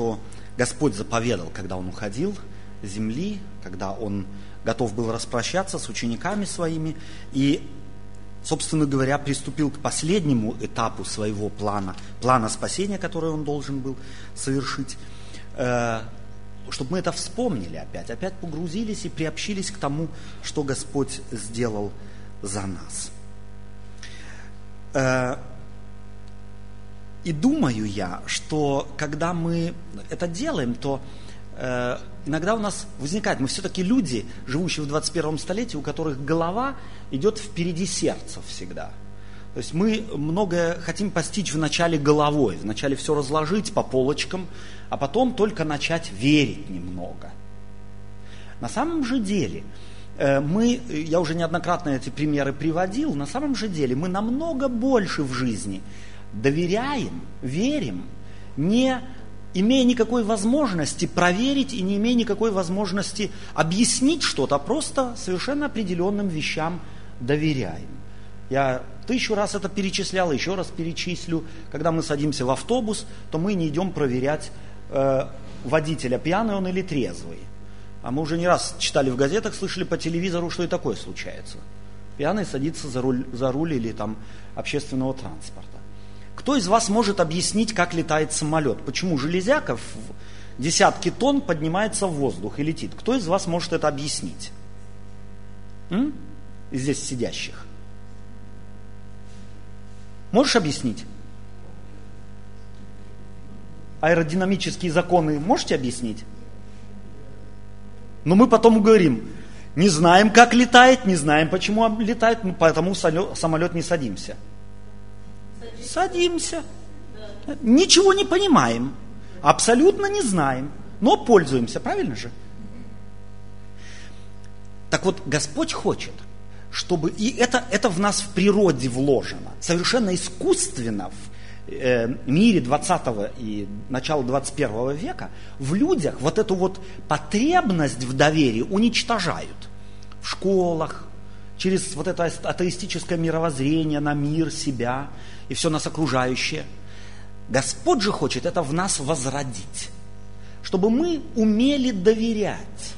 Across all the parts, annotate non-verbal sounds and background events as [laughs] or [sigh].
что Господь заповедал, когда Он уходил земли, когда Он готов был распрощаться с учениками своими, и, собственно говоря, приступил к последнему этапу своего плана, плана спасения, который Он должен был совершить, э, чтобы мы это вспомнили опять, опять погрузились и приобщились к тому, что Господь сделал за нас. И думаю я, что когда мы это делаем, то э, иногда у нас возникает, мы все-таки люди, живущие в 21 столетии, у которых голова идет впереди сердца всегда. То есть мы многое хотим постичь вначале головой, вначале все разложить по полочкам, а потом только начать верить немного. На самом же деле, э, мы, я уже неоднократно эти примеры приводил, на самом же деле мы намного больше в жизни – доверяем, верим, не имея никакой возможности проверить и не имея никакой возможности объяснить что-то, а просто совершенно определенным вещам доверяем. Я тысячу раз это перечислял, еще раз перечислю. Когда мы садимся в автобус, то мы не идем проверять э, водителя, пьяный он или трезвый. А мы уже не раз читали в газетах, слышали по телевизору, что и такое случается. Пьяный садится за руль, за руль или там общественного транспорта. Кто из вас может объяснить, как летает самолет? Почему железяка в десятки тонн поднимается в воздух и летит? Кто из вас может это объяснить? М? Из здесь сидящих. Можешь объяснить? Аэродинамические законы можете объяснить? Но мы потом говорим, не знаем, как летает, не знаем, почему летает, поэтому самолет не садимся садимся. Ничего не понимаем, абсолютно не знаем, но пользуемся, правильно же? Так вот, Господь хочет, чтобы, и это, это в нас в природе вложено, совершенно искусственно в э, мире 20 и начала 21 века, в людях вот эту вот потребность в доверии уничтожают. В школах, через вот это атеистическое мировоззрение на мир, себя и все нас окружающее. Господь же хочет это в нас возродить, чтобы мы умели доверять,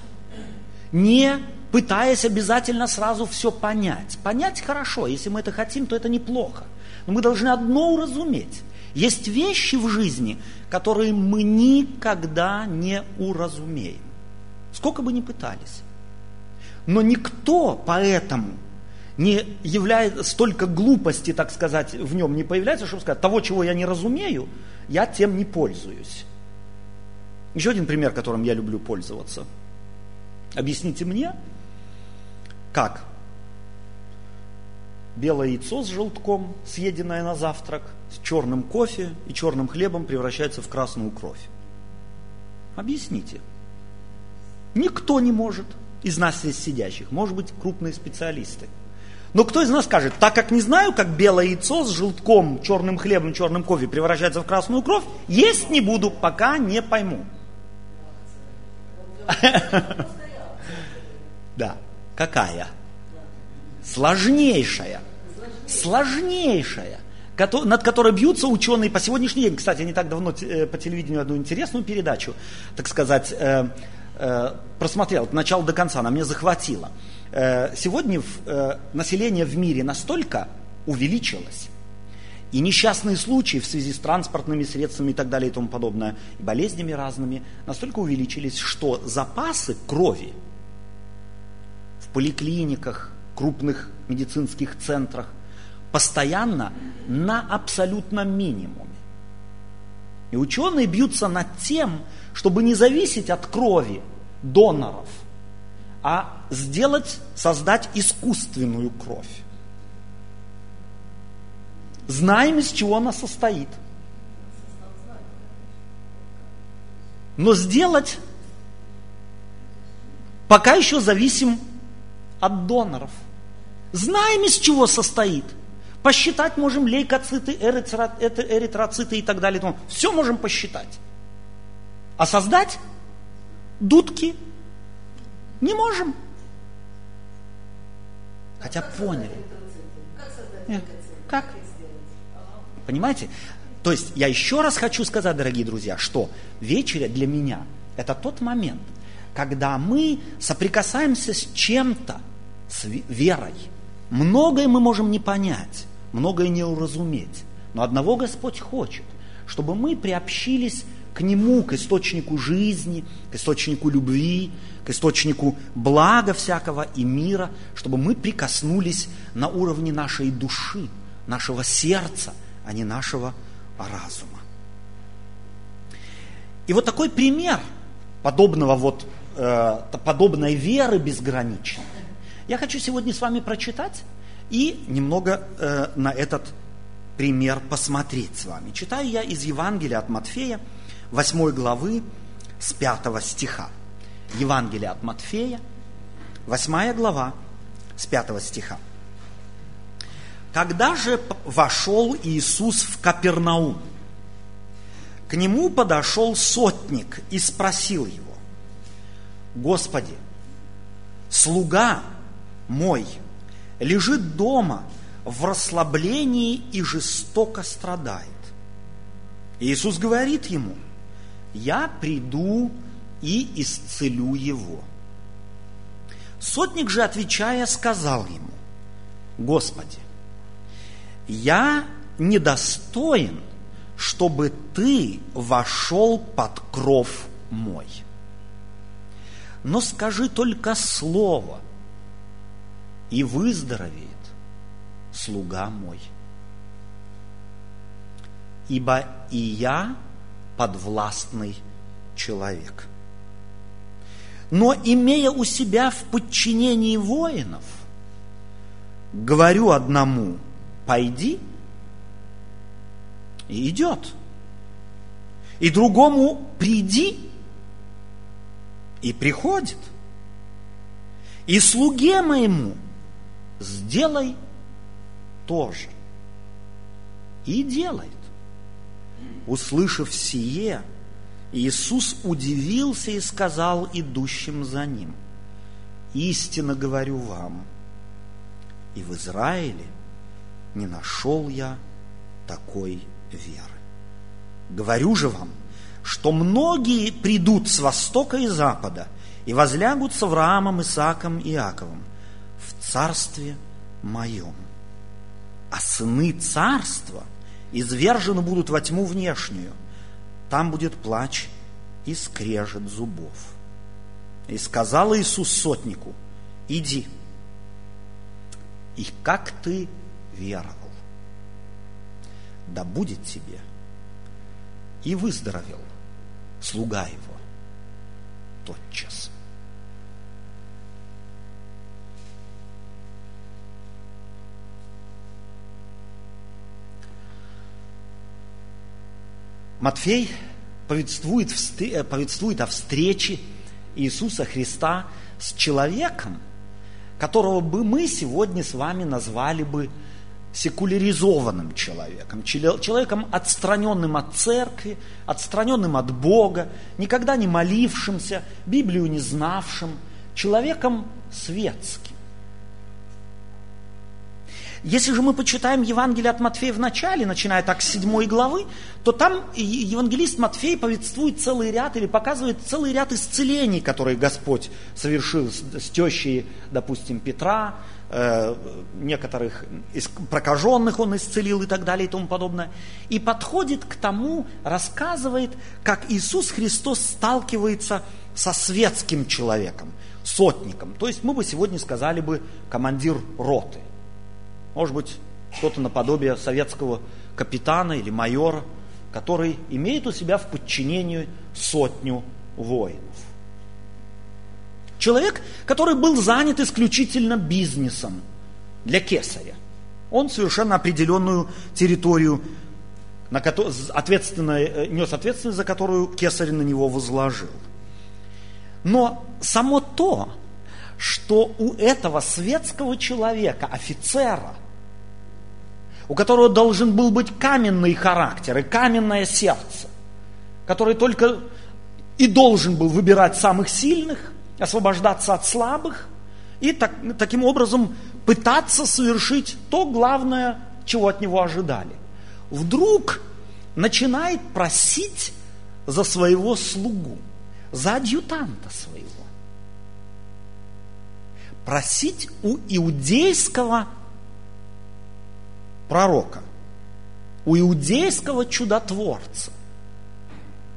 не пытаясь обязательно сразу все понять. Понять хорошо, если мы это хотим, то это неплохо. Но мы должны одно уразуметь. Есть вещи в жизни, которые мы никогда не уразумеем. Сколько бы ни пытались. Но никто поэтому не является, столько глупости, так сказать, в нем не появляется, чтобы сказать, того, чего я не разумею, я тем не пользуюсь. Еще один пример, которым я люблю пользоваться. Объясните мне, как белое яйцо с желтком, съеденное на завтрак, с черным кофе и черным хлебом превращается в красную кровь. Объясните. Никто не может из нас здесь сидящих, может быть, крупные специалисты. Но кто из нас скажет, так как не знаю, как белое яйцо с желтком, черным хлебом, черным кофе превращается в красную кровь, есть не буду, пока не пойму. [laughs] Да, какая? Сложнейшая. Сложнейшая над которой бьются ученые по сегодняшний день. Кстати, не так давно э, по телевидению одну интересную передачу, так сказать, э, просмотрел от начала до конца, она меня захватила. Э, сегодня э, население в мире настолько увеличилось, и несчастные случаи в связи с транспортными средствами и так далее и тому подобное, и болезнями разными, настолько увеличились, что запасы крови в поликлиниках, крупных медицинских центрах постоянно на абсолютном минимуме. И ученые бьются над тем, чтобы не зависеть от крови доноров, а сделать, создать искусственную кровь. Знаем, из чего она состоит. Но сделать пока еще зависим от доноров. Знаем, из чего состоит – Посчитать можем лейкоциты, эритроциты и так далее. Все можем посчитать. А создать дудки не можем. Хотя поняли. Как? Понимаете? То есть я еще раз хочу сказать, дорогие друзья, что вечеря для меня – это тот момент, когда мы соприкасаемся с чем-то, с верой. Многое мы можем не понять, многое не уразуметь. Но одного Господь хочет, чтобы мы приобщились к Нему, к источнику жизни, к источнику любви, к источнику блага всякого и мира, чтобы мы прикоснулись на уровне нашей души, нашего сердца, а не нашего разума. И вот такой пример подобного вот, э, подобной веры безграничной я хочу сегодня с вами прочитать и немного э, на этот пример посмотреть с вами. Читаю я из Евангелия от Матфея, 8 главы, с 5 стиха. Евангелие от Матфея, 8 глава, с 5 стиха. Когда же вошел Иисус в Капернаум, к нему подошел сотник и спросил его, Господи, слуга мой лежит дома в расслаблении и жестоко страдает. Иисус говорит ему, я приду и исцелю его. Сотник же, отвечая, сказал ему, Господи, я недостоин, чтобы ты вошел под кров мой. Но скажи только слово, и выздоровеет слуга мой. Ибо и я подвластный человек. Но имея у себя в подчинении воинов, говорю одному, пойди, и идет. И другому, приди, и приходит. И слуге моему, сделай тоже. И делает. Услышав сие, Иисус удивился и сказал идущим за ним, «Истинно говорю вам, и в Израиле не нашел я такой веры. Говорю же вам, что многие придут с востока и запада и возлягут с Авраамом, Исааком и Иаковом в царстве моем. А сыны царства извержены будут во тьму внешнюю, там будет плач и скрежет зубов. И сказал Иисус сотнику, иди, и как ты веровал, да будет тебе. И выздоровел слуга его тотчас. Матфей повествует, э, повествует о встрече Иисуса Христа с человеком, которого бы мы сегодня с вами назвали бы секуляризованным человеком, человеком, отстраненным от церкви, отстраненным от Бога, никогда не молившимся, Библию не знавшим, человеком светским. Если же мы почитаем Евангелие от Матфея в начале, начиная так с седьмой главы, то там евангелист Матфей повествует целый ряд или показывает целый ряд исцелений, которые Господь совершил с тещей, допустим, Петра, э, некоторых прокаженных он исцелил и так далее и тому подобное. И подходит к тому, рассказывает, как Иисус Христос сталкивается со светским человеком, сотником. То есть мы бы сегодня сказали бы командир роты – может быть, что-то наподобие советского капитана или майора, который имеет у себя в подчинении сотню воинов. Человек, который был занят исключительно бизнесом для кесаря. Он совершенно определенную территорию, на которую, э, нес ответственность, за которую кесарь на него возложил. Но само то, что у этого светского человека, офицера, у которого должен был быть каменный характер и каменное сердце, который только и должен был выбирать самых сильных, освобождаться от слабых и так, таким образом пытаться совершить то главное, чего от него ожидали. Вдруг начинает просить за своего слугу, за адъютанта своего. Просить у иудейского пророка, у иудейского чудотворца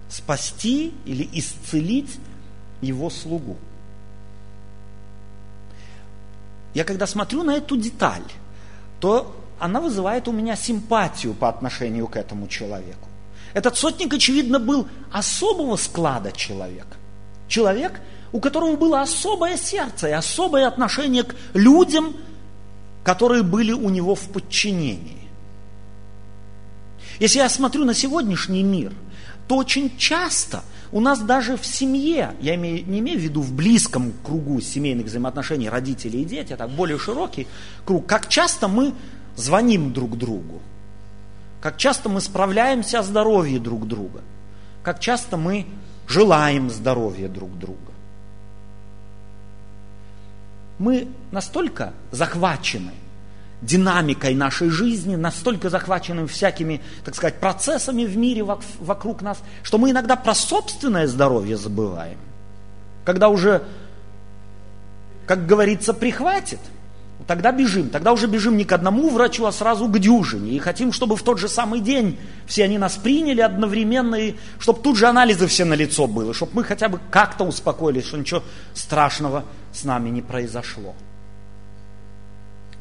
спасти или исцелить его слугу. Я когда смотрю на эту деталь, то она вызывает у меня симпатию по отношению к этому человеку. Этот сотник, очевидно, был особого склада человек. Человек, у которого было особое сердце и особое отношение к людям, которые были у него в подчинении. Если я смотрю на сегодняшний мир, то очень часто у нас даже в семье, я имею, не имею в виду в близком кругу семейных взаимоотношений родителей и дети, а так более широкий круг, как часто мы звоним друг другу, как часто мы справляемся о здоровье друг друга, как часто мы желаем здоровья друг друга. Мы настолько захвачены динамикой нашей жизни, настолько захвачены всякими, так сказать, процессами в мире вокруг нас, что мы иногда про собственное здоровье забываем. Когда уже, как говорится, прихватит – Тогда бежим, тогда уже бежим не к одному врачу, а сразу к дюжине. И хотим, чтобы в тот же самый день все они нас приняли одновременно, и чтобы тут же анализы все на лицо было, чтобы мы хотя бы как-то успокоились, что ничего страшного с нами не произошло.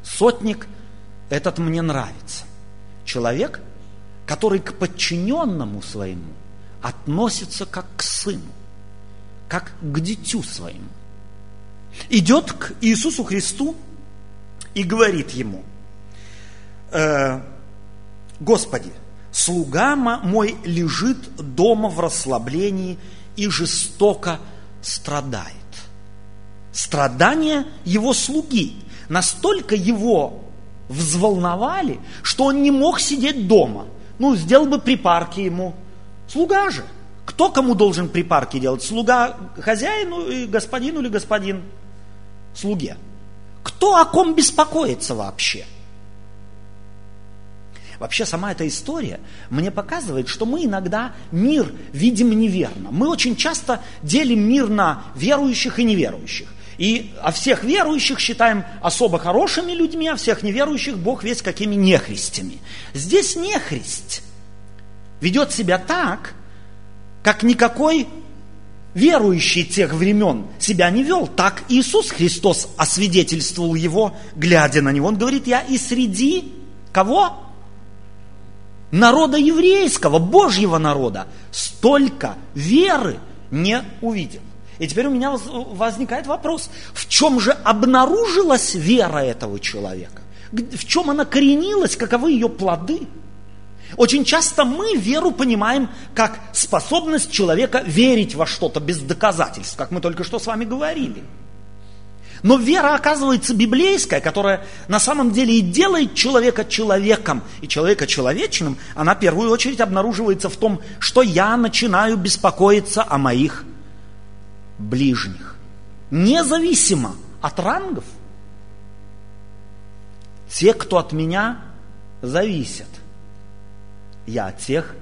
Сотник этот мне нравится. Человек, который к подчиненному своему относится как к сыну, как к дитю своему. Идет к Иисусу Христу и говорит ему, э, Господи, слуга мой лежит дома в расслаблении и жестоко страдает. Страдания его слуги настолько его взволновали, что он не мог сидеть дома. Ну, сделал бы припарки ему. Слуга же. Кто кому должен припарки делать? Слуга хозяину и господину или господин слуге? Кто о ком беспокоится вообще? Вообще сама эта история мне показывает, что мы иногда мир видим неверно. Мы очень часто делим мир на верующих и неверующих. И о всех верующих считаем особо хорошими людьми, а всех неверующих Бог весь какими нехристями. Здесь нехрист ведет себя так, как никакой верующий тех времен себя не вел. Так Иисус Христос освидетельствовал его, глядя на него. Он говорит, я и среди кого? Народа еврейского, Божьего народа, столько веры не увидел. И теперь у меня возникает вопрос, в чем же обнаружилась вера этого человека? В чем она коренилась, каковы ее плоды? Очень часто мы веру понимаем как способность человека верить во что-то без доказательств, как мы только что с вами говорили. Но вера, оказывается, библейская, которая на самом деле и делает человека человеком и человека человечным, она в первую очередь обнаруживается в том, что я начинаю беспокоиться о моих ближних. Независимо от рангов. Те, кто от меня зависят – я о тех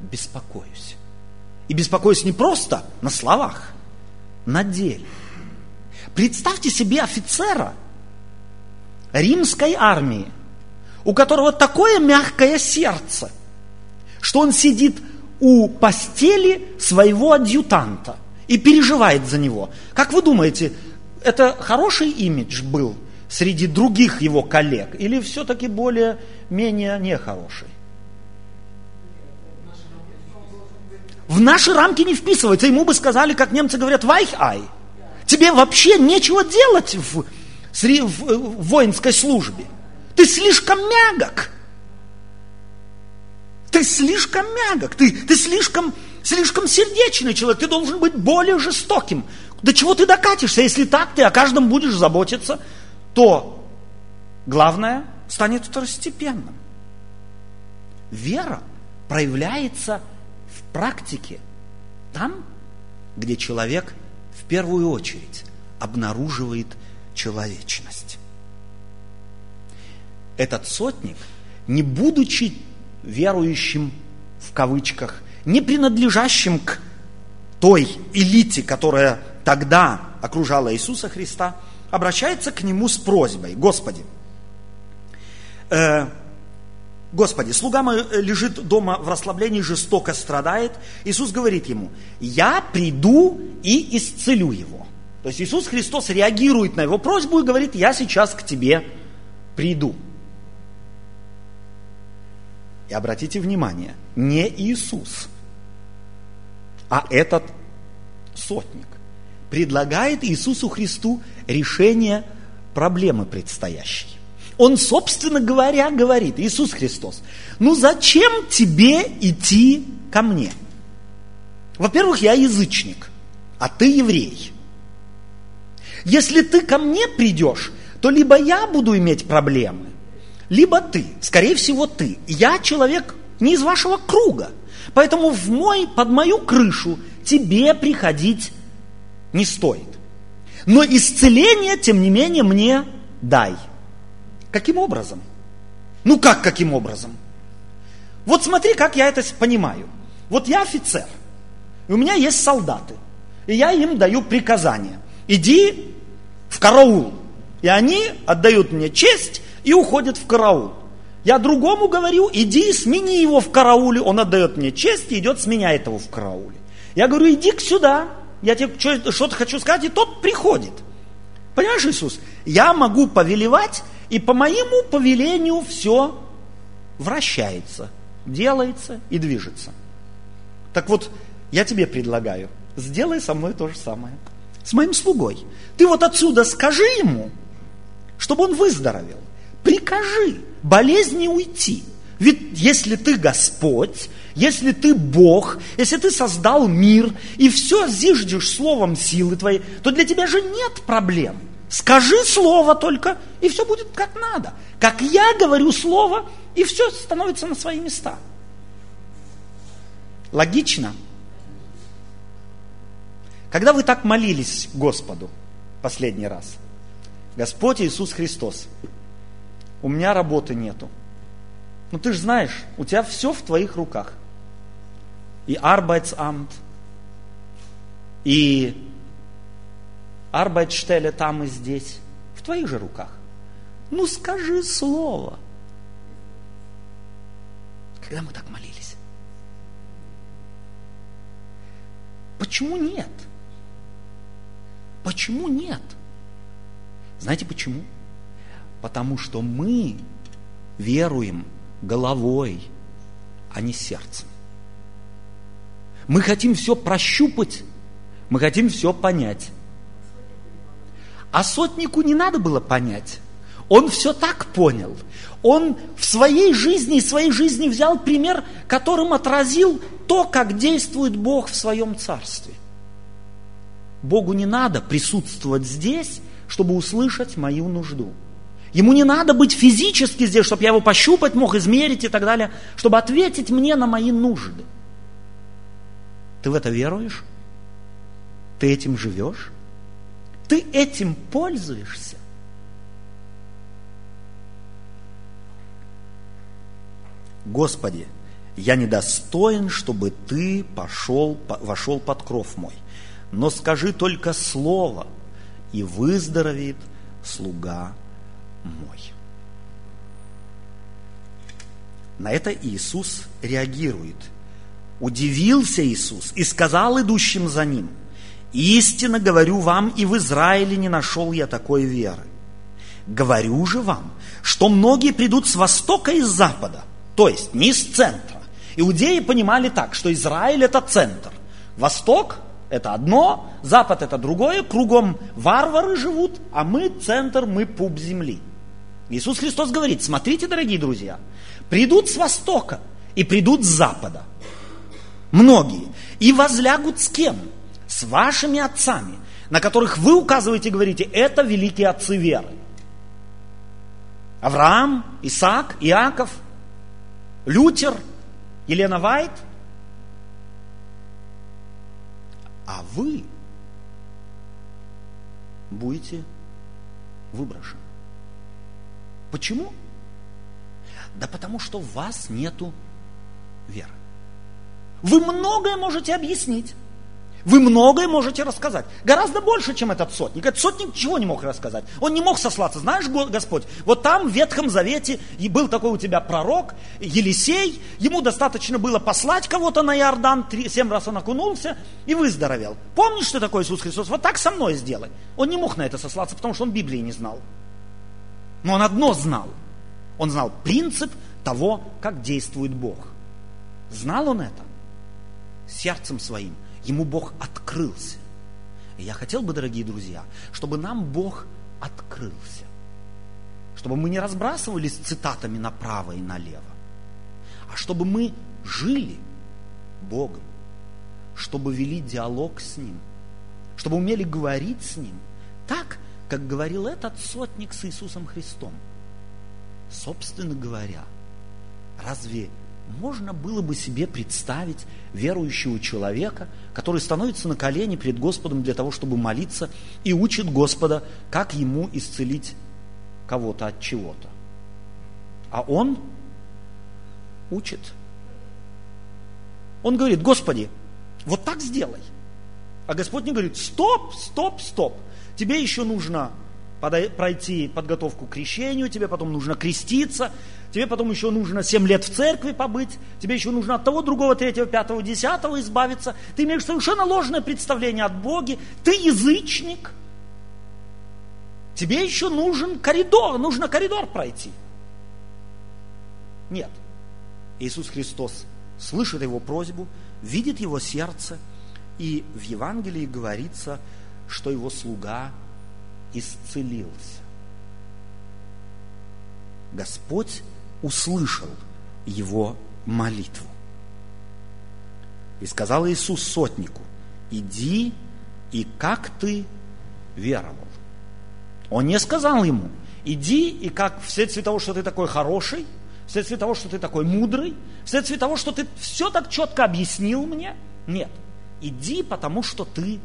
беспокоюсь. И беспокоюсь не просто на словах, на деле. Представьте себе офицера римской армии, у которого такое мягкое сердце, что он сидит у постели своего адъютанта и переживает за него. Как вы думаете, это хороший имидж был среди других его коллег или все-таки более-менее нехороший? В наши рамки не вписывается. Ему бы сказали, как немцы говорят, вайх-ай. Тебе вообще нечего делать в, в, в воинской службе. Ты слишком мягок. Ты слишком мягок. Ты, ты слишком, слишком сердечный человек. Ты должен быть более жестоким. До чего ты докатишься? Если так, ты о каждом будешь заботиться, то главное станет второстепенным. Вера проявляется практике там, где человек в первую очередь обнаруживает человечность. Этот сотник, не будучи верующим в кавычках, не принадлежащим к той элите, которая тогда окружала Иисуса Христа, обращается к нему с просьбой, Господи, э, Господи, слуга мой э, лежит дома в расслаблении, жестоко страдает. Иисус говорит ему, я приду и исцелю его. То есть Иисус Христос реагирует на его просьбу и говорит, я сейчас к тебе приду. И обратите внимание, не Иисус, а этот сотник предлагает Иисусу Христу решение проблемы предстоящей. Он, собственно говоря, говорит, Иисус Христос, ну зачем тебе идти ко мне? Во-первых, я язычник, а ты еврей. Если ты ко мне придешь, то либо я буду иметь проблемы, либо ты, скорее всего ты. Я человек не из вашего круга, поэтому в мой, под мою крышу тебе приходить не стоит. Но исцеление, тем не менее, мне дай. Каким образом? Ну как каким образом? Вот смотри, как я это понимаю. Вот я офицер, и у меня есть солдаты, и я им даю приказание. Иди в караул. И они отдают мне честь и уходят в караул. Я другому говорю, иди смени его в карауле. Он отдает мне честь и идет сменяет его в карауле. Я говорю, иди к сюда, я тебе что-то хочу сказать, и тот приходит. Понимаешь, Иисус? Я могу повелевать, и по моему повелению все вращается, делается и движется. Так вот, я тебе предлагаю, сделай со мной то же самое. С моим слугой. Ты вот отсюда скажи ему, чтобы он выздоровел. Прикажи болезни уйти. Ведь если ты Господь, если ты Бог, если ты создал мир и все зиждешь словом силы твоей, то для тебя же нет проблем. Скажи слово только, и все будет как надо. Как я говорю слово, и все становится на свои места. Логично? Когда вы так молились Господу последний раз? Господь Иисус Христос, у меня работы нету. Ну ты же знаешь, у тебя все в твоих руках и Arbeitsamt, и Arbeitsstelle там и здесь, в твоих же руках. Ну скажи слово. Когда мы так молились? Почему нет? Почему нет? Знаете почему? Потому что мы веруем головой, а не сердцем. Мы хотим все прощупать, мы хотим все понять. А сотнику не надо было понять. Он все так понял. Он в своей жизни и своей жизни взял пример, которым отразил то, как действует Бог в своем царстве. Богу не надо присутствовать здесь, чтобы услышать мою нужду. Ему не надо быть физически здесь, чтобы я его пощупать мог, измерить и так далее, чтобы ответить мне на мои нужды. Ты в это веруешь? Ты этим живешь? Ты этим пользуешься? Господи, я недостоин, чтобы Ты пошел, вошел под кров мой. Но скажи только слово, и выздоровеет слуга мой. На это Иисус реагирует – Удивился Иисус и сказал идущим за ним, «Истинно говорю вам, и в Израиле не нашел я такой веры. Говорю же вам, что многие придут с востока и с запада, то есть не из центра. Иудеи понимали так, что Израиль это центр. Восток это одно, Запад это другое, кругом варвары живут, а мы центр, мы пуп земли. Иисус Христос говорит, смотрите, дорогие друзья, придут с востока и придут с запада – многие, и возлягут с кем? С вашими отцами, на которых вы указываете и говорите, это великие отцы веры. Авраам, Исаак, Иаков, Лютер, Елена Вайт. А вы будете выброшены. Почему? Да потому что в вас нету веры. Вы многое можете объяснить. Вы многое можете рассказать. Гораздо больше, чем этот сотник. Этот сотник ничего не мог рассказать. Он не мог сослаться. Знаешь, Господь, вот там в Ветхом Завете и был такой у тебя пророк, Елисей. Ему достаточно было послать кого-то на Иордан. Три, семь раз он окунулся и выздоровел. Помнишь, что такое Иисус Христос? Вот так со мной сделай. Он не мог на это сослаться, потому что он Библии не знал. Но он одно знал. Он знал принцип того, как действует Бог. Знал он это сердцем своим ему Бог открылся. И я хотел бы, дорогие друзья, чтобы нам Бог открылся. Чтобы мы не разбрасывались цитатами направо и налево, а чтобы мы жили Богом, чтобы вели диалог с Ним, чтобы умели говорить с Ним так, как говорил этот сотник с Иисусом Христом. Собственно говоря, разве можно было бы себе представить верующего человека, который становится на колени перед Господом для того, чтобы молиться и учит Господа, как ему исцелить кого-то от чего-то. А он учит. Он говорит, Господи, вот так сделай. А Господь не говорит, стоп, стоп, стоп. Тебе еще нужно пройти подготовку к крещению, тебе потом нужно креститься, тебе потом еще нужно 7 лет в церкви побыть, тебе еще нужно от того, другого, третьего, пятого, десятого избавиться. Ты имеешь совершенно ложное представление от Боги, ты язычник. Тебе еще нужен коридор, нужно коридор пройти. Нет. Иисус Христос слышит его просьбу, видит его сердце, и в Евангелии говорится, что его слуга исцелился. Господь услышал его молитву. И сказал Иисус сотнику, иди и как ты веровал. Он не сказал ему, иди и как вследствие того, что ты такой хороший, вследствие того, что ты такой мудрый, вследствие того, что ты все так четко объяснил мне. Нет, иди, потому что ты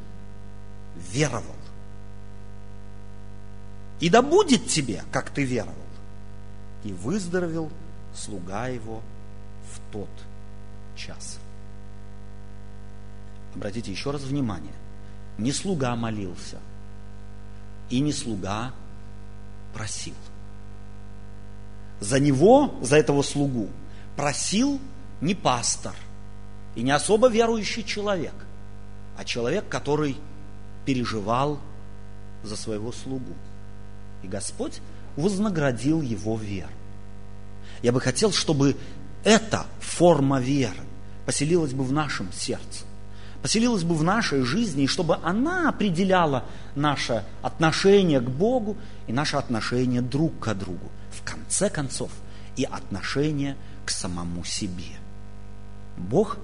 веровал. И да будет тебе, как ты веровал. И выздоровел слуга его в тот час. Обратите еще раз внимание. Не слуга молился, и не слуга просил. За него, за этого слугу, просил не пастор и не особо верующий человек, а человек, который переживал за своего слугу. И Господь вознаградил его веру. Я бы хотел, чтобы эта форма веры поселилась бы в нашем сердце, поселилась бы в нашей жизни, и чтобы она определяла наше отношение к Богу и наше отношение друг к другу. В конце концов, и отношение к самому себе. Бог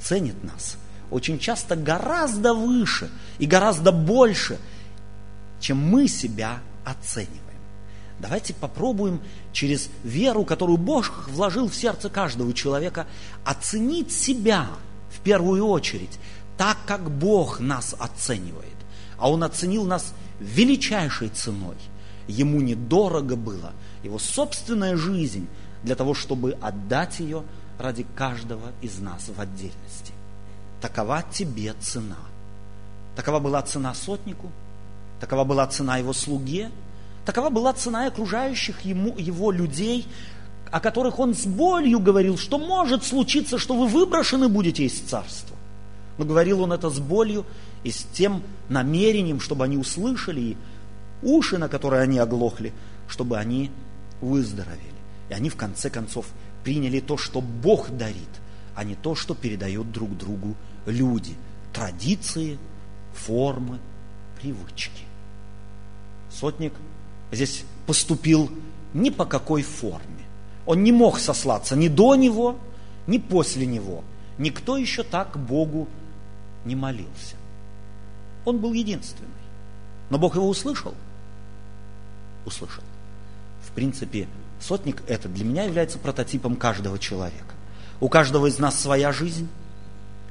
ценит нас очень часто гораздо выше и гораздо больше, чем мы себя оцениваем. Давайте попробуем через веру, которую Бог вложил в сердце каждого человека, оценить себя в первую очередь, так как Бог нас оценивает. А Он оценил нас величайшей ценой. Ему недорого было его собственная жизнь для того, чтобы отдать ее ради каждого из нас в отдельности. Такова тебе цена. Такова была цена сотнику, Такова была цена его слуге, такова была цена окружающих ему, его людей, о которых он с болью говорил, что может случиться, что вы выброшены будете из царства. Но говорил он это с болью и с тем намерением, чтобы они услышали, и уши, на которые они оглохли, чтобы они выздоровели. И они в конце концов приняли то, что Бог дарит, а не то, что передают друг другу люди. Традиции, формы, привычки. Сотник здесь поступил ни по какой форме. Он не мог сослаться ни до него, ни после него. Никто еще так Богу не молился. Он был единственный. Но Бог его услышал? Услышал. В принципе, сотник это для меня является прототипом каждого человека. У каждого из нас своя жизнь,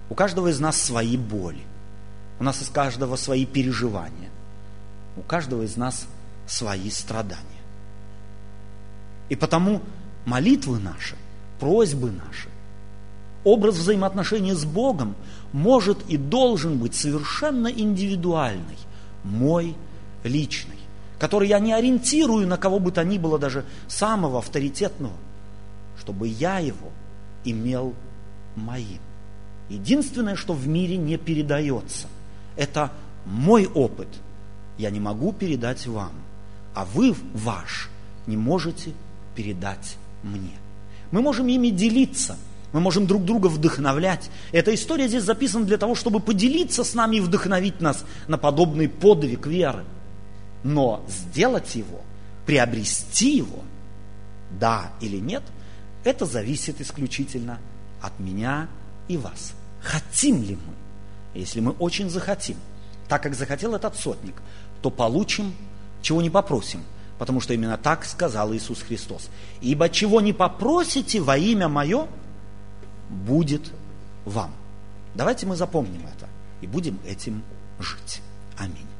у каждого из нас свои боли, у нас из каждого свои переживания – у каждого из нас свои страдания. И потому молитвы наши, просьбы наши образ взаимоотношения с Богом может и должен быть совершенно индивидуальный, мой личный, который я не ориентирую на кого бы то ни было, даже самого авторитетного, чтобы я его имел моим. Единственное, что в мире не передается, это мой опыт. Я не могу передать вам, а вы ваш не можете передать мне. Мы можем ими делиться, мы можем друг друга вдохновлять. Эта история здесь записана для того, чтобы поделиться с нами и вдохновить нас на подобный подвиг веры. Но сделать его, приобрести его, да или нет, это зависит исключительно от меня и вас. Хотим ли мы? Если мы очень захотим, так как захотел этот сотник, то получим, чего не попросим – потому что именно так сказал Иисус Христос. Ибо чего не попросите во имя Мое, будет вам. Давайте мы запомним это и будем этим жить. Аминь.